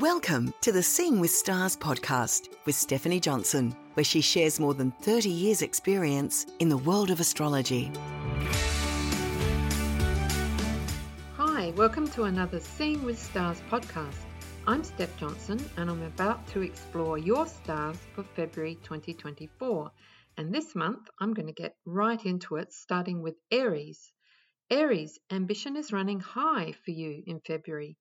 Welcome to the Seeing with Stars podcast with Stephanie Johnson, where she shares more than 30 years' experience in the world of astrology. Hi, welcome to another Seeing with Stars podcast. I'm Steph Johnson and I'm about to explore your stars for February 2024. And this month I'm going to get right into it, starting with Aries. Aries, ambition is running high for you in February.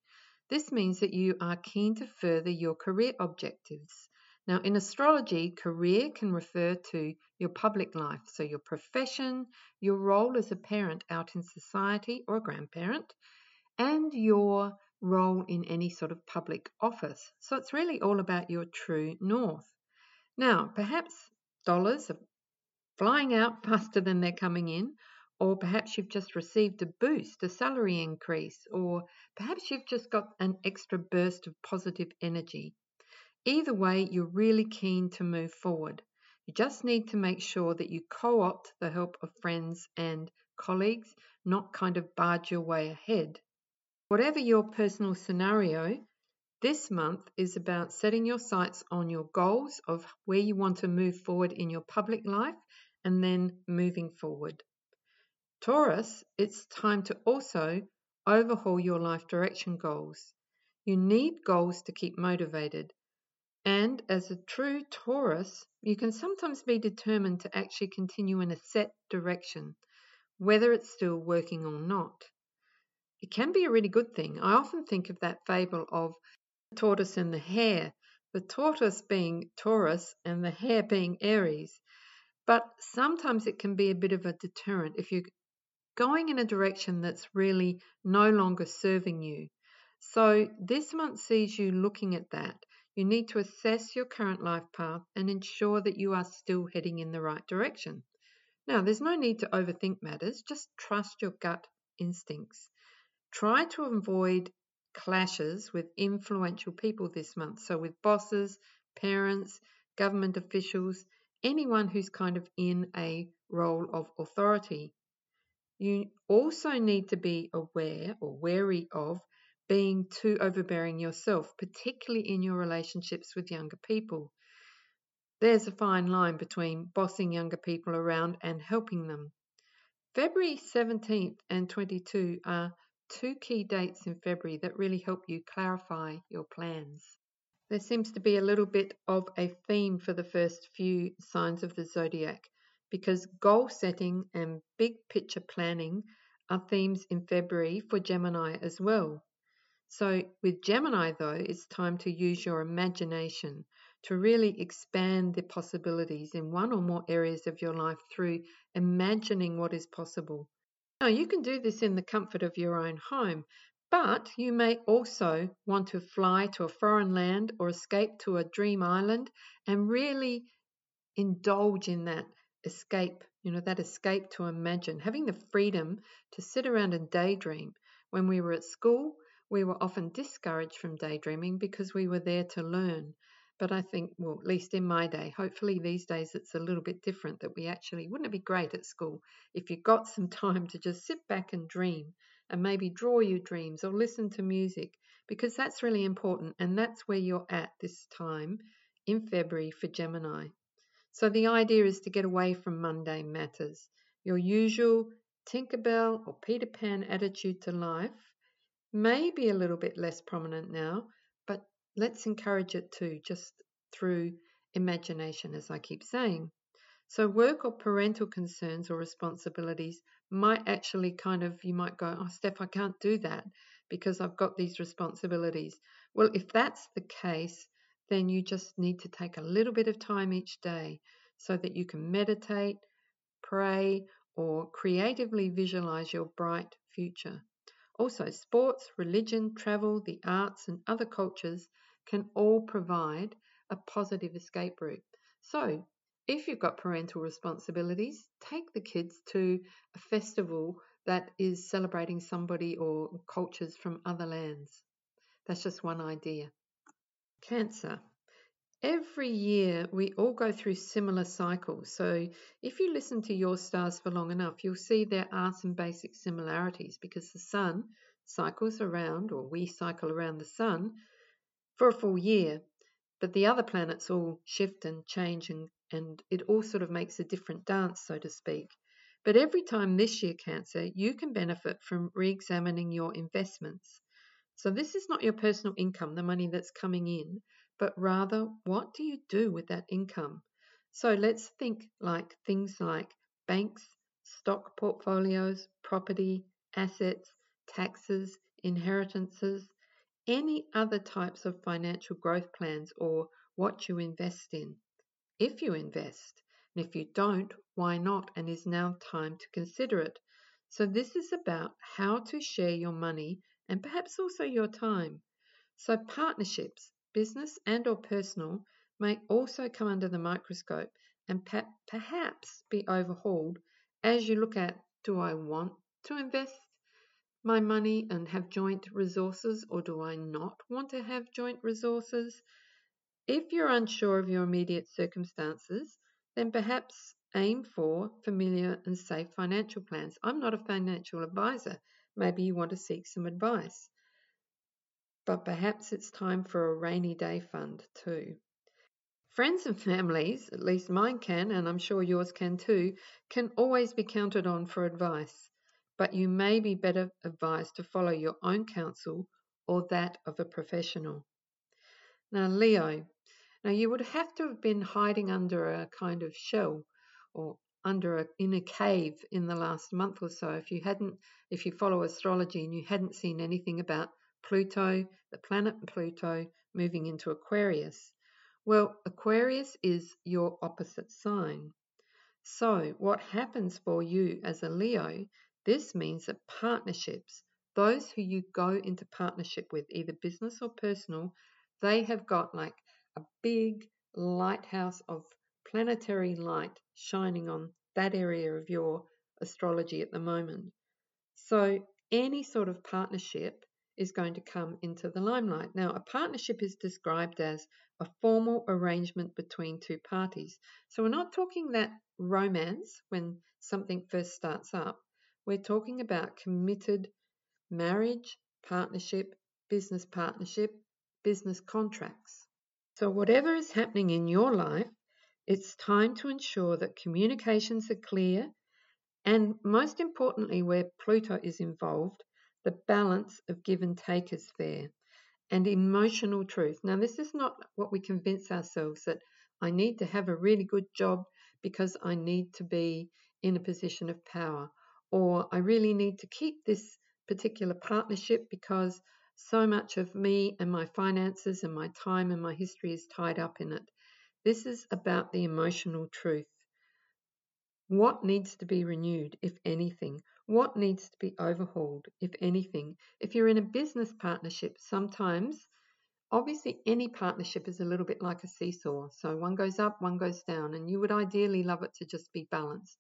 This means that you are keen to further your career objectives. Now, in astrology, career can refer to your public life, so your profession, your role as a parent out in society or a grandparent, and your role in any sort of public office. So it's really all about your true north. Now, perhaps dollars are flying out faster than they're coming in, or perhaps you've just received a boost, a salary increase, or perhaps you've just got an extra burst of positive energy. Either way, you're really keen to move forward. You just need to make sure that you co opt the help of friends and colleagues, not kind of barge your way ahead. Whatever your personal scenario, this month is about setting your sights on your goals of where you want to move forward in your public life and then moving forward. Taurus, it's time to also overhaul your life direction goals. You need goals to keep motivated. And as a true Taurus, you can sometimes be determined to actually continue in a set direction, whether it's still working or not. It can be a really good thing. I often think of that fable of the tortoise and the hare, the tortoise being Taurus and the hare being Aries. But sometimes it can be a bit of a deterrent if you going in a direction that's really no longer serving you. So, this month sees you looking at that. You need to assess your current life path and ensure that you are still heading in the right direction. Now, there's no need to overthink matters, just trust your gut instincts. Try to avoid clashes with influential people this month, so with bosses, parents, government officials, anyone who's kind of in a role of authority. You also need to be aware or wary of being too overbearing yourself, particularly in your relationships with younger people. There's a fine line between bossing younger people around and helping them. February 17th and 22 are two key dates in February that really help you clarify your plans. There seems to be a little bit of a theme for the first few signs of the zodiac because goal setting and big picture planning are themes in February for Gemini as well. So, with Gemini, though, it's time to use your imagination to really expand the possibilities in one or more areas of your life through imagining what is possible. Now, you can do this in the comfort of your own home, but you may also want to fly to a foreign land or escape to a dream island and really indulge in that escape, you know, that escape to imagine, having the freedom to sit around and daydream. When we were at school, we were often discouraged from daydreaming because we were there to learn. But I think, well, at least in my day, hopefully these days it's a little bit different that we actually, wouldn't it be great at school if you got some time to just sit back and dream and maybe draw your dreams or listen to music because that's really important and that's where you're at this time in February for Gemini. So the idea is to get away from mundane matters. Your usual Tinkerbell or Peter Pan attitude to life may be a little bit less prominent now, but let's encourage it too, just through imagination, as I keep saying. So, work or parental concerns or responsibilities might actually kind of, you might go, Oh, Steph, I can't do that because I've got these responsibilities. Well, if that's the case, then you just need to take a little bit of time each day so that you can meditate, pray, or creatively visualize your bright future. Also, sports, religion, travel, the arts, and other cultures can all provide a positive escape route. So, if you've got parental responsibilities, take the kids to a festival that is celebrating somebody or cultures from other lands. That's just one idea. Cancer. Every year, we all go through similar cycles. So, if you listen to your stars for long enough, you'll see there are some basic similarities because the sun cycles around, or we cycle around the sun, for a full year, but the other planets all shift and change and, and it all sort of makes a different dance, so to speak. But every time this year, Cancer, you can benefit from re examining your investments. So, this is not your personal income, the money that's coming in, but rather what do you do with that income? So, let's think like things like banks, stock portfolios, property, assets, taxes, inheritances, any other types of financial growth plans or what you invest in. If you invest, and if you don't, why not? And is now time to consider it. So, this is about how to share your money and perhaps also your time. So, partnerships, business and or personal, may also come under the microscope and perhaps be overhauled as you look at do I want to invest my money and have joint resources or do I not want to have joint resources? If you're unsure of your immediate circumstances, then perhaps aim for familiar and safe financial plans. I'm not a financial advisor. Maybe you want to seek some advice. But perhaps it's time for a rainy day fund too. Friends and families, at least mine can, and I'm sure yours can too, can always be counted on for advice. But you may be better advised to follow your own counsel or that of a professional. Now, Leo, now, you would have to have been hiding under a kind of shell or under a in a cave in the last month or so if you hadn't if you follow astrology and you hadn't seen anything about Pluto, the planet Pluto moving into Aquarius. Well, Aquarius is your opposite sign. So, what happens for you as a Leo? This means that partnerships, those who you go into partnership with, either business or personal, they have got like a big lighthouse of planetary light shining on that area of your astrology at the moment. So, any sort of partnership is going to come into the limelight. Now, a partnership is described as a formal arrangement between two parties. So, we're not talking that romance when something first starts up. We're talking about committed marriage, partnership, business partnership, business contracts. So, whatever is happening in your life, it's time to ensure that communications are clear and, most importantly, where Pluto is involved, the balance of give and take is there and emotional truth. Now, this is not what we convince ourselves that I need to have a really good job because I need to be in a position of power, or I really need to keep this particular partnership because so much of me and my finances and my time and my history is tied up in it. This is about the emotional truth. What needs to be renewed, if anything? What needs to be overhauled, if anything? If you're in a business partnership, sometimes, obviously, any partnership is a little bit like a seesaw. So one goes up, one goes down, and you would ideally love it to just be balanced.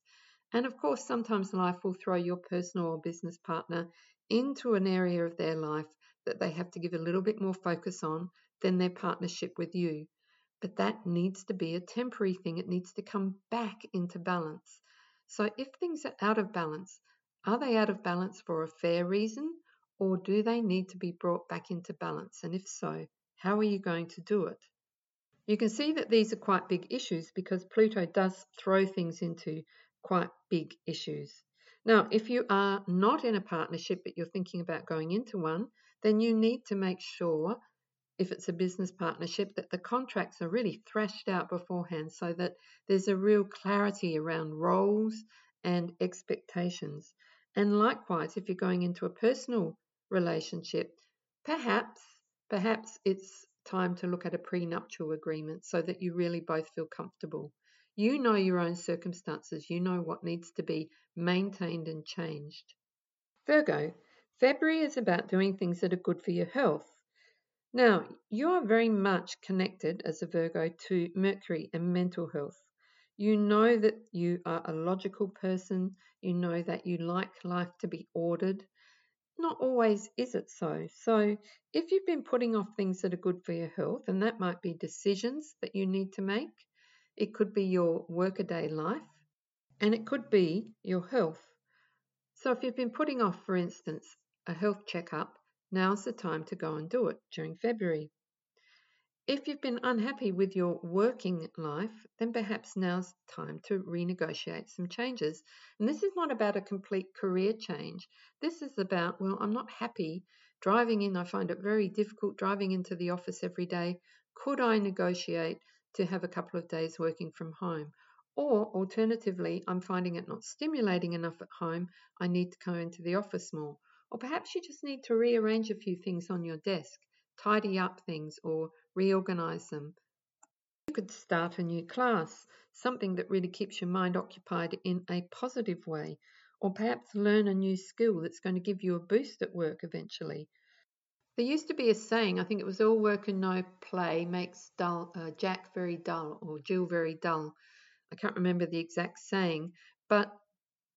And of course, sometimes life will throw your personal or business partner into an area of their life that they have to give a little bit more focus on than their partnership with you. But that needs to be a temporary thing, it needs to come back into balance. So if things are out of balance, are they out of balance for a fair reason or do they need to be brought back into balance? And if so, how are you going to do it? You can see that these are quite big issues because Pluto does throw things into quite big issues. Now, if you are not in a partnership but you're thinking about going into one, then you need to make sure, if it's a business partnership, that the contracts are really thrashed out beforehand so that there's a real clarity around roles and expectations. And likewise, if you're going into a personal relationship, perhaps perhaps it's time to look at a prenuptial agreement so that you really both feel comfortable. You know your own circumstances, you know what needs to be maintained and changed. Virgo, February is about doing things that are good for your health. Now, you are very much connected as a Virgo to Mercury and mental health. You know that you are a logical person, you know that you like life to be ordered. Not always is it so. So, if you've been putting off things that are good for your health, and that might be decisions that you need to make, it could be your workaday life, and it could be your health. So, if you've been putting off, for instance, a health checkup, now's the time to go and do it during February. If you've been unhappy with your working life, then perhaps now's time to renegotiate some changes. And this is not about a complete career change. This is about, well, I'm not happy driving in. I find it very difficult driving into the office every day. Could I negotiate to have a couple of days working from home? Or alternatively, I'm finding it not stimulating enough at home. I need to go into the office more. Or perhaps you just need to rearrange a few things on your desk, tidy up things, or reorganize them. You could start a new class, something that really keeps your mind occupied in a positive way, or perhaps learn a new skill that's going to give you a boost at work eventually. There used to be a saying, I think it was all work and no play makes dull, uh, Jack very dull or Jill very dull. I can't remember the exact saying, but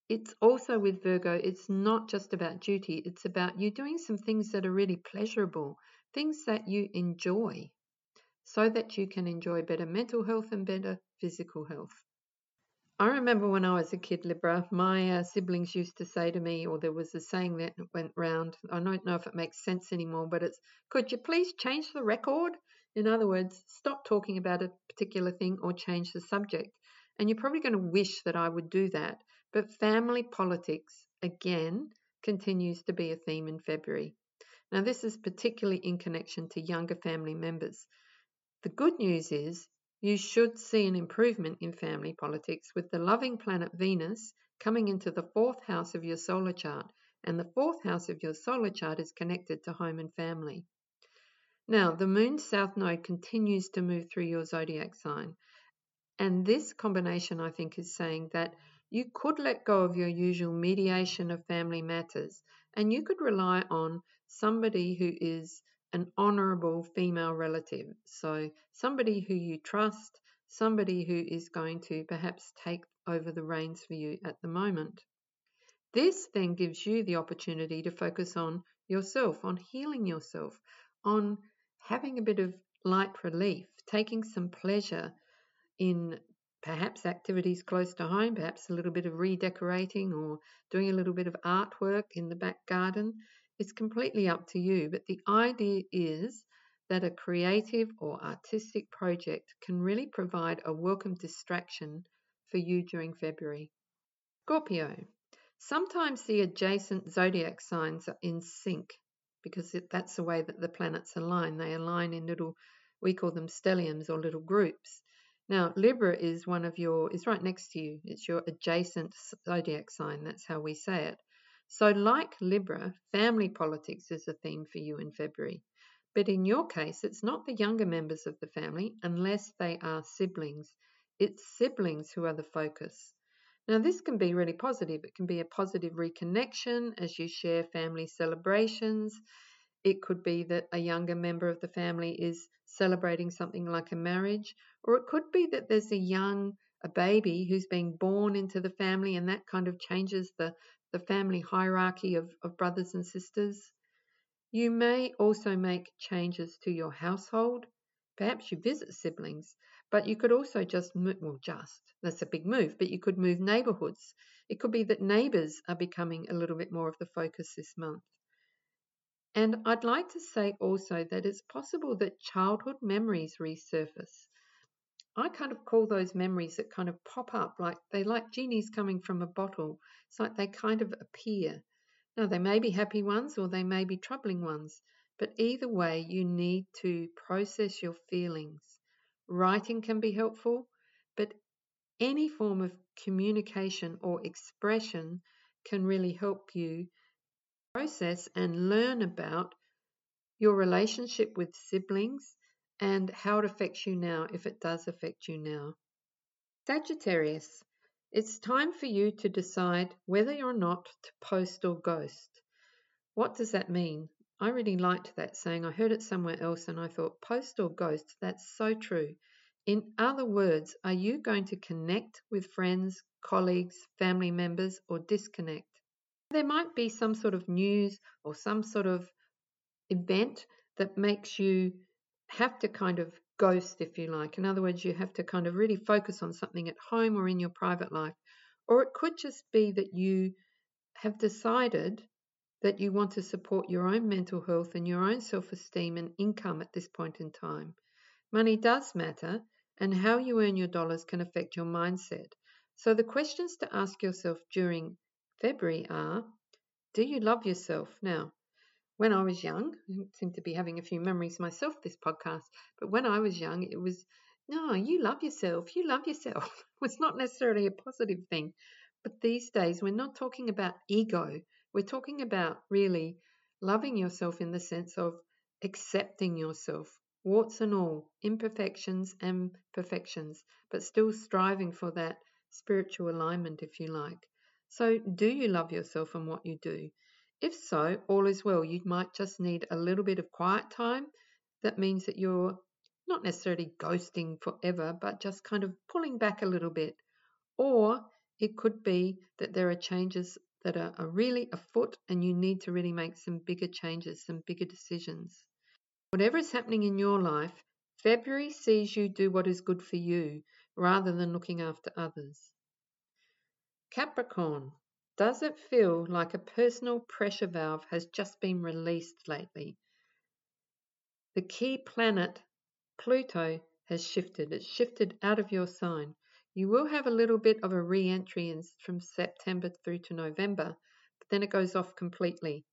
it's also with Virgo, it's not just about duty, it's about you doing some things that are really pleasurable, things that you enjoy, so that you can enjoy better mental health and better physical health. I remember when I was a kid, Libra, my uh, siblings used to say to me, or there was a saying that went round, I don't know if it makes sense anymore, but it's, could you please change the record? In other words, stop talking about a particular thing or change the subject. And you're probably going to wish that I would do that. But family politics, again, continues to be a theme in February. Now, this is particularly in connection to younger family members. The good news is you should see an improvement in family politics with the loving planet Venus coming into the fourth house of your solar chart, and the fourth house of your solar chart is connected to home and family. Now, the moon south node continues to move through your zodiac sign, and this combination, I think, is saying that you could let go of your usual mediation of family matters and you could rely on somebody who is an honourable female relative. So, somebody who you trust, somebody who is going to perhaps take over the reins for you at the moment. This then gives you the opportunity to focus on yourself, on healing yourself, on having a bit of light relief, taking some pleasure in perhaps activities close to home, perhaps a little bit of redecorating or doing a little bit of artwork in the back garden. It's completely up to you, but the idea is that a creative or artistic project can really provide a welcome distraction for you during February. Scorpio. Sometimes the adjacent zodiac signs are in sync because that's the way that the planets align. They align in little, we call them stelliums or little groups. Now, Libra is one of your, is right next to you. It's your adjacent zodiac sign. That's how we say it. So, like Libra, family politics is a theme for you in February. But in your case, it's not the younger members of the family unless they are siblings. It's siblings who are the focus. Now, this can be really positive. It can be a positive reconnection as you share family celebrations. It could be that a younger member of the family is celebrating something like a marriage, or it could be that there's a young a baby who's being born into the family and that kind of changes the, the family hierarchy of, of brothers and sisters. You may also make changes to your household. Perhaps you visit siblings, but you could also just move, well, just, that's a big move, but you could move neighborhoods. It could be that neighbors are becoming a little bit more of the focus this month. And I'd like to say also that it's possible that childhood memories resurface. I kind of call those memories that kind of pop up like they like genies coming from a bottle. It's like they kind of appear. Now, they may be happy ones or they may be troubling ones, but either way, you need to process your feelings. Writing can be helpful, but any form of communication or expression can really help you process and learn about your relationship with siblings and how it affects you now if it does affect you now. Sagittarius, it's time for you to decide whether or not to post or ghost. What does that mean? I really liked that saying. I heard it somewhere else and I thought, post or ghost, that's so true. In other words, are you going to connect with friends, colleagues, family members, or disconnect? There might be some sort of news or some sort of event that makes you have to kind of ghost, if you like. In other words, you have to kind of really focus on something at home or in your private life. Or it could just be that you have decided that you want to support your own mental health and your own self esteem and income at this point in time. Money does matter, and how you earn your dollars can affect your mindset. So, the questions to ask yourself during February are Do you love yourself? Now, when I was young, I seem to be having a few memories myself this podcast, but when I was young, it was no, you love yourself, you love yourself. it was not necessarily a positive thing. But these days, we're not talking about ego, we're talking about really loving yourself in the sense of accepting yourself, warts and all, imperfections and perfections, but still striving for that spiritual alignment, if you like. So, do you love yourself and what you do? If so, all is well. You might just need a little bit of quiet time. That means that you're not necessarily ghosting forever, but just kind of pulling back a little bit. Or it could be that there are changes that are, are really afoot and you need to really make some bigger changes, some bigger decisions. Whatever is happening in your life, February sees you do what is good for you rather than looking after others. Capricorn, does it feel like a personal pressure valve has just been released lately? The key planet, Pluto, has shifted. It's shifted out of your sign. You will have a little bit of a re entry from September through to November, but then it goes off completely.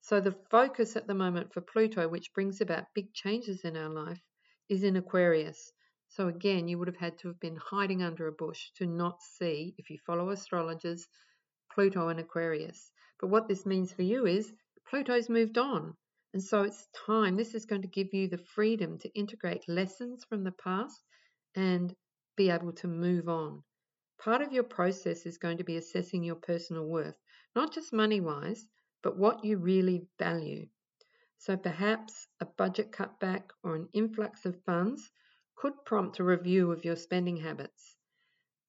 So the focus at the moment for Pluto, which brings about big changes in our life, is in Aquarius. So again, you would have had to have been hiding under a bush to not see, if you follow astrologers, Pluto and Aquarius. But what this means for you is Pluto's moved on. And so it's time. This is going to give you the freedom to integrate lessons from the past and be able to move on. Part of your process is going to be assessing your personal worth, not just money wise, but what you really value. So perhaps a budget cutback or an influx of funds could prompt a review of your spending habits.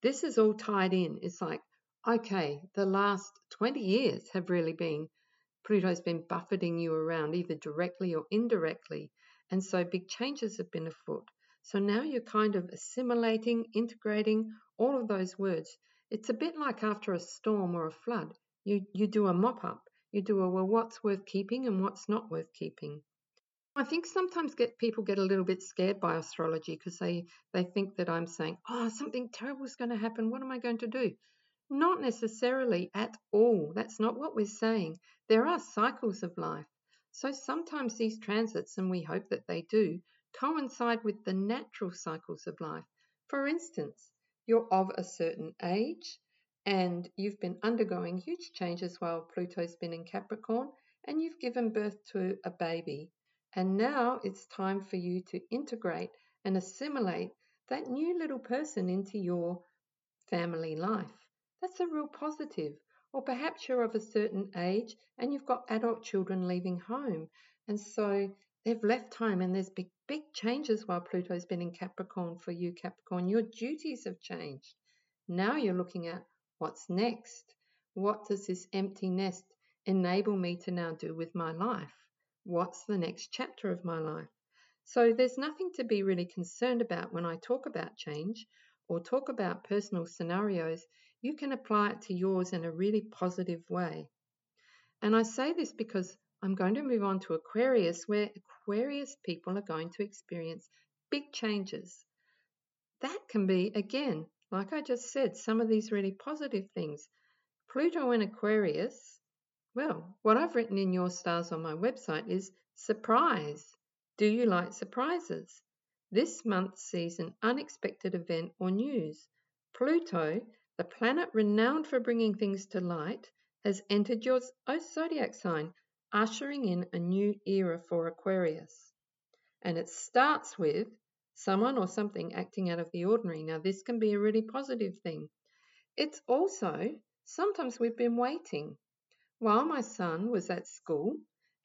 This is all tied in. It's like, okay, the last 20 years have really been, Pluto's been buffeting you around either directly or indirectly. And so big changes have been afoot. So now you're kind of assimilating, integrating all of those words. It's a bit like after a storm or a flood. You, you do a mop up. You do a, well, what's worth keeping and what's not worth keeping. I think sometimes get people get a little bit scared by astrology because they, they think that I'm saying, oh, something terrible is going to happen. What am I going to do? Not necessarily at all. That's not what we're saying. There are cycles of life. So sometimes these transits, and we hope that they do, coincide with the natural cycles of life. For instance, you're of a certain age and you've been undergoing huge changes while Pluto's been in Capricorn and you've given birth to a baby. And now it's time for you to integrate and assimilate that new little person into your family life. That's a real positive. Or perhaps you're of a certain age and you've got adult children leaving home. And so they've left home and there's big, big changes while Pluto's been in Capricorn for you, Capricorn. Your duties have changed. Now you're looking at what's next. What does this empty nest enable me to now do with my life? What's the next chapter of my life? So there's nothing to be really concerned about when I talk about change or talk about personal scenarios. You can apply it to yours in a really positive way. And I say this because I'm going to move on to Aquarius, where Aquarius people are going to experience big changes. That can be, again, like I just said, some of these really positive things. Pluto in Aquarius, well, what I've written in your stars on my website is surprise. Do you like surprises? This month sees an unexpected event or news. Pluto, the planet renowned for bringing things to light, has entered your oh, zodiac sign ushering in a new era for Aquarius. And it starts with someone or something acting out of the ordinary. Now, this can be a really positive thing. It's also sometimes we've been waiting. While my son was at school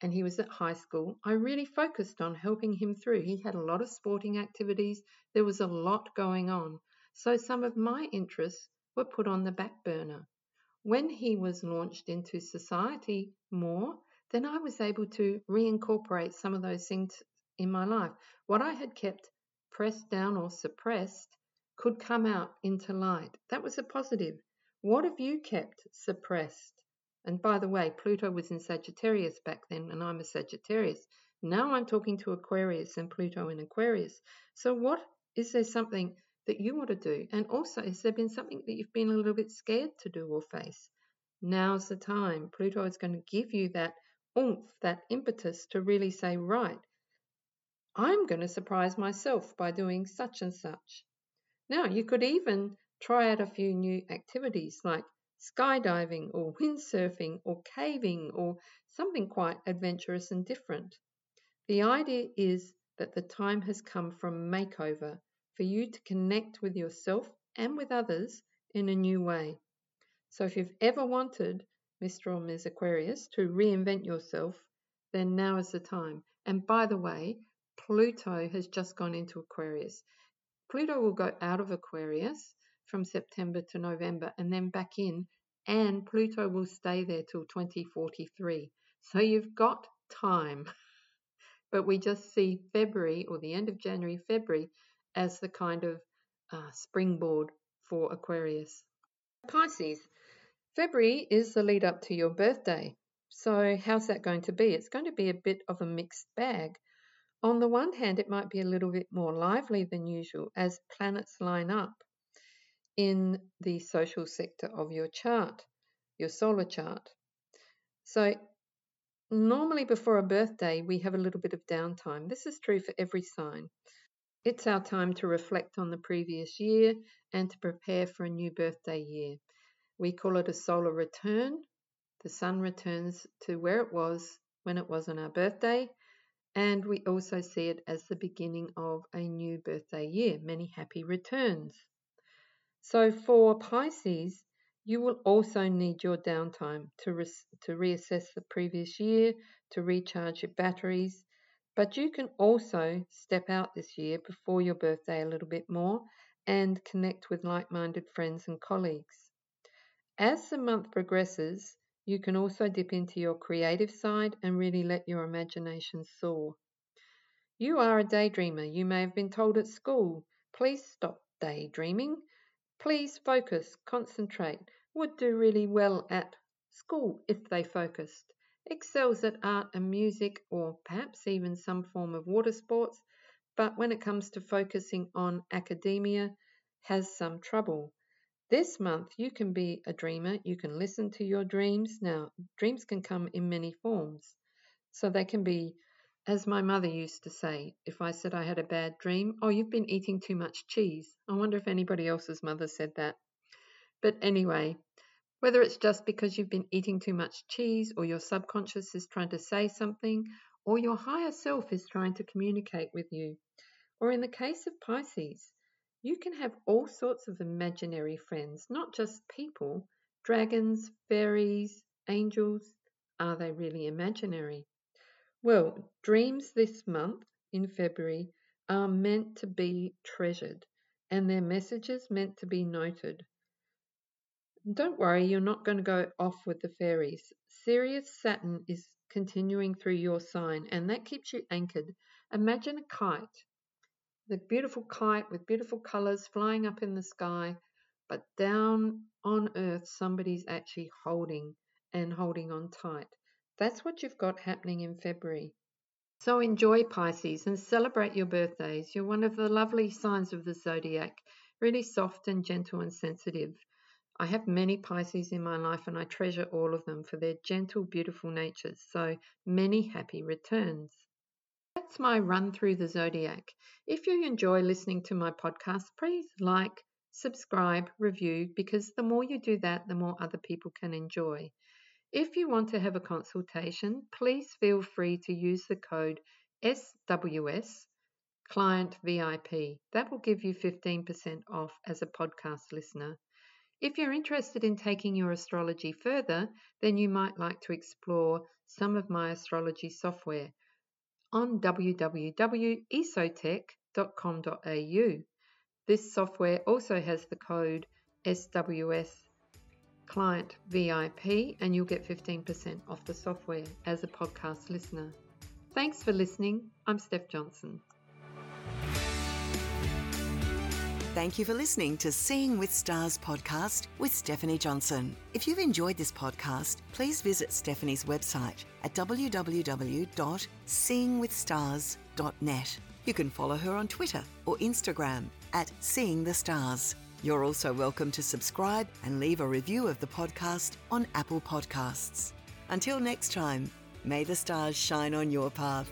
and he was at high school, I really focused on helping him through. He had a lot of sporting activities, there was a lot going on. So, some of my interests were put on the back burner. When he was launched into society more, then I was able to reincorporate some of those things in my life. What I had kept pressed down or suppressed could come out into light. That was a positive. What have you kept suppressed? And by the way, Pluto was in Sagittarius back then, and I'm a Sagittarius. Now I'm talking to Aquarius and Pluto in Aquarius. So, what is there something that you want to do? And also, has there been something that you've been a little bit scared to do or face? Now's the time. Pluto is going to give you that oomph, that impetus to really say, right, I'm going to surprise myself by doing such and such. Now, you could even try out a few new activities like skydiving or windsurfing or caving or something quite adventurous and different. The idea is that the time has come for makeover for you to connect with yourself and with others in a new way. So if you've ever wanted, Mr. or Ms. Aquarius, to reinvent yourself, then now is the time. And by the way, Pluto has just gone into Aquarius. Pluto will go out of Aquarius from September to November and then back in, and Pluto will stay there till 2043. So you've got time. but we just see February or the end of January, February as the kind of uh, springboard for Aquarius. Pisces. February is the lead up to your birthday. So, how's that going to be? It's going to be a bit of a mixed bag. On the one hand, it might be a little bit more lively than usual as planets line up in the social sector of your chart, your solar chart. So, normally before a birthday, we have a little bit of downtime. This is true for every sign. It's our time to reflect on the previous year and to prepare for a new birthday year. We call it a solar return. The sun returns to where it was when it was on our birthday, and we also see it as the beginning of a new birthday year. Many happy returns. So, for Pisces, you will also need your downtime to, re- to reassess the previous year, to recharge your batteries. But you can also step out this year before your birthday a little bit more and connect with like minded friends and colleagues. As the month progresses, you can also dip into your creative side and really let your imagination soar. You are a daydreamer. You may have been told at school, please stop daydreaming. Please focus, concentrate. Would do really well at school if they focused. Excels at art and music, or perhaps even some form of water sports, but when it comes to focusing on academia, has some trouble. This month, you can be a dreamer. You can listen to your dreams. Now, dreams can come in many forms. So they can be, as my mother used to say, if I said I had a bad dream, oh, you've been eating too much cheese. I wonder if anybody else's mother said that. But anyway, whether it's just because you've been eating too much cheese, or your subconscious is trying to say something, or your higher self is trying to communicate with you, or in the case of Pisces, you can have all sorts of imaginary friends, not just people. Dragons, fairies, angels. Are they really imaginary? Well, dreams this month in February are meant to be treasured and their messages meant to be noted. Don't worry, you're not going to go off with the fairies. Serious Saturn is continuing through your sign and that keeps you anchored. Imagine a kite the beautiful kite with beautiful colors flying up in the sky, but down on earth, somebody's actually holding and holding on tight. That's what you've got happening in February. So enjoy Pisces and celebrate your birthdays. You're one of the lovely signs of the zodiac, really soft and gentle and sensitive. I have many Pisces in my life and I treasure all of them for their gentle, beautiful natures. So many happy returns. That's my run through the zodiac. If you enjoy listening to my podcast, please like, subscribe, review, because the more you do that, the more other people can enjoy. If you want to have a consultation, please feel free to use the code SWS Client VIP. That will give you 15% off as a podcast listener. If you're interested in taking your astrology further, then you might like to explore some of my astrology software on www.esotech.com.au. This software also has the code SWS Client VIP, and you'll get 15% off the software as a podcast listener. Thanks for listening. I'm Steph Johnson. Thank you for listening to Seeing with Stars podcast with Stephanie Johnson. If you've enjoyed this podcast, please visit Stephanie's website at www.seeingwithstars.net. You can follow her on Twitter or Instagram at Seeing the Stars. You're also welcome to subscribe and leave a review of the podcast on Apple Podcasts. Until next time, may the stars shine on your path.